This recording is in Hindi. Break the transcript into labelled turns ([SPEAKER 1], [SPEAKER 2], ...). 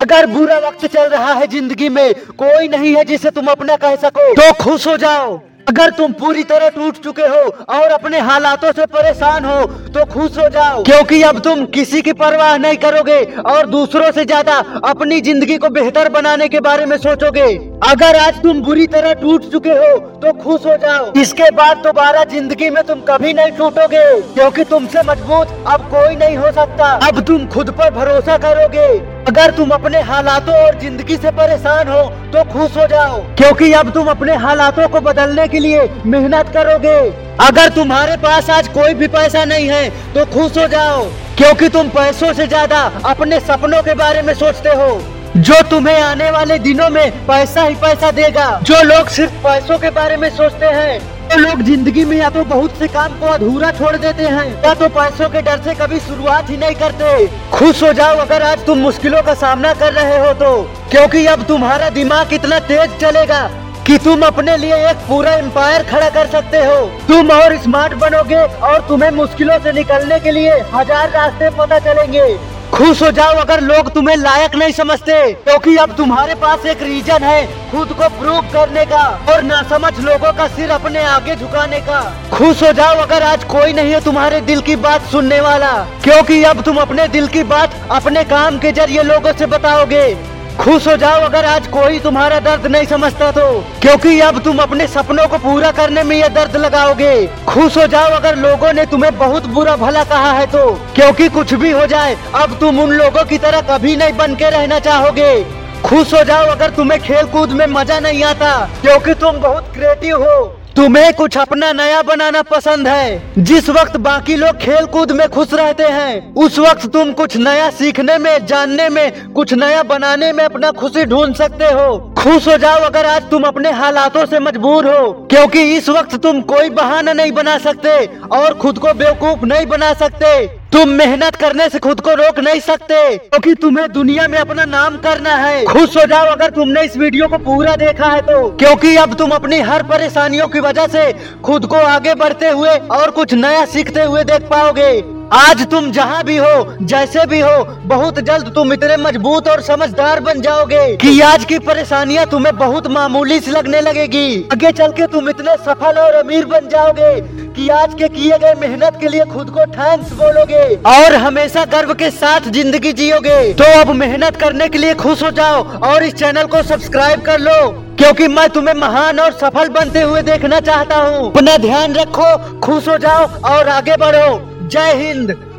[SPEAKER 1] अगर बुरा वक्त चल रहा है ज़िंदगी में, कोई नहीं है जिसे तुम अपना कह सको। तो खुश हो जाओ। अगर तुम पूरी तरह टूट चुके हो और अपने हालातों से परेशान हो तो खुश हो जाओ। क्योंकि अब तुम किसी की परवाह नहीं करोगे और दूसरों से ज़्यादा अपनी ज़िंदगी को बेहतर बनाने के बारे में सोचोगे। अगर आज तुम बुरी तरह टूट चुके हो तो खुश हो जाओ। इसके बाद दोबारा ज़िंदगी में तुम कभी नहीं टूटोगे, क्योंकि तुमसे मज़बूत अब कोई नहीं हो सकता। अब तुम खुद पर भरोसा करोगे। अगर तुम अपने हालातों और ज़िंदगी से परेशान हो तो खुश हो जाओ। क्योंकि अब तुम अपने हालातों को बदलने के लिए मेहनत करोगे। अगर तुम्हारे पास आज कोई भी पैसा नहीं है तो खुश हो जाओ। क्योंकि तुम पैसों से ज़्यादा अपने सपनों के बारे में सोचते हो। जो तुम्हें आने वाले दिनों में पैसा ही पैसा देगा, जो लोग सिर्फ़ पैसों के बारे में सोचते हैं। वो लोग ज़िंदगी में या तो बहुत से काम को अधूरा छोड़ देते हैं, या तो पैसों के डर से कभी शुरुआत ही नहीं करते। खुश हो जाओ अगर आज तुम मुश्किलों का सामना कर रहे हो तो क्योंकि अब तुम्हारा दिमाग इतना तेज चलेगा कि तुम अपने लिए एक पूरा एम्पायर खड़ा कर सकते हो। तुम और स्मार्ट बनोगे और तुम्हें मुश्किलों से निकलने के लिए हज़ार रास्ते पता चलेंगे। खुश हो जाओ अगर लोग तुम्हें लायक नहीं समझते, क्योंकि अब तुम्हारे पास एक रीजन है खुद को प्रूव करने का और ना समझ लोगों का सिर अपने आगे झुकाने का। खुश हो जाओ अगर आज कोई नहीं है तुम्हारे दिल की बात सुनने वाला, क्योंकि अब तुम अपने दिल की बात अपने काम के ज़रिए लोगों से बताओगे। खुश हो जाओ अगर आज कोई तुम्हारा दर्द नहीं समझता तो। क्योंकि अब तुम अपने सपनों को पूरा करने में ये दर्द लगाओगे। खुश हो जाओ अगर लोगों ने तुम्हें बहुत बुरा भला कहा है तो। क्योंकि कुछ भी हो जाए, अब तुम उन लोगों की तरह कभी नहीं बन के रहना चाहोगे। खुश हो जाओ अगर तुम्हें खेल कूद में मज़ा नहीं आता, क्योंकि तुम बहुत क्रिएटिव हो। तुम्हें कुछ अपना नया बनाना पसंद है। जिस वक्त बाकी लोग खेल कूद में खुश रहते हैं, उस वक्त तुम कुछ नया सीखने में, जानने में, कुछ नया बनाने में अपना खुशी ढूंढ सकते हो। खुश हो जाओ अगर आज तुम अपने हालातों से मजबूर हो, क्योंकि इस वक्त तुम कोई बहाना नहीं बना सकते और खुद को बेवकूफ़ नहीं बना सकते। तुम मेहनत करने से खुद को रोक नहीं सकते, क्योंकि तो तुम्हें दुनिया में अपना नाम करना है। खुश हो जाओ अगर तुमने इस वीडियो को पूरा देखा है तो। क्योंकि अब तुम अपनी हर परेशानियों की वजह से खुद को आगे बढ़ते हुए और कुछ नया सीखते हुए देख पाओगे। आज तुम जहाँ भी हो, जैसे भी हो, बहुत जल्द तुम इतने मज़बूत और समझदार बन जाओगे कि आज की परेशानियाँ तुम्हें बहुत मामूली सी लगने लगेगी। आगे चल के तुम इतने सफल और अमीर बन जाओगे कि आज के किए गए मेहनत के लिए खुद को थैंक्स बोलोगे और हमेशा गर्व के साथ ज़िंदगी जियोगे। तो अब मेहनत करने के लिए खुश हो जाओ और इस चैनल को सब्सक्राइब कर लो, क्योंकि मैं तुम्हें महान और सफल बनते हुए देखना चाहता हूँ। अपना ध्यान रखो, खुश हो जाओ और आगे बढ़ो। जय हिंद।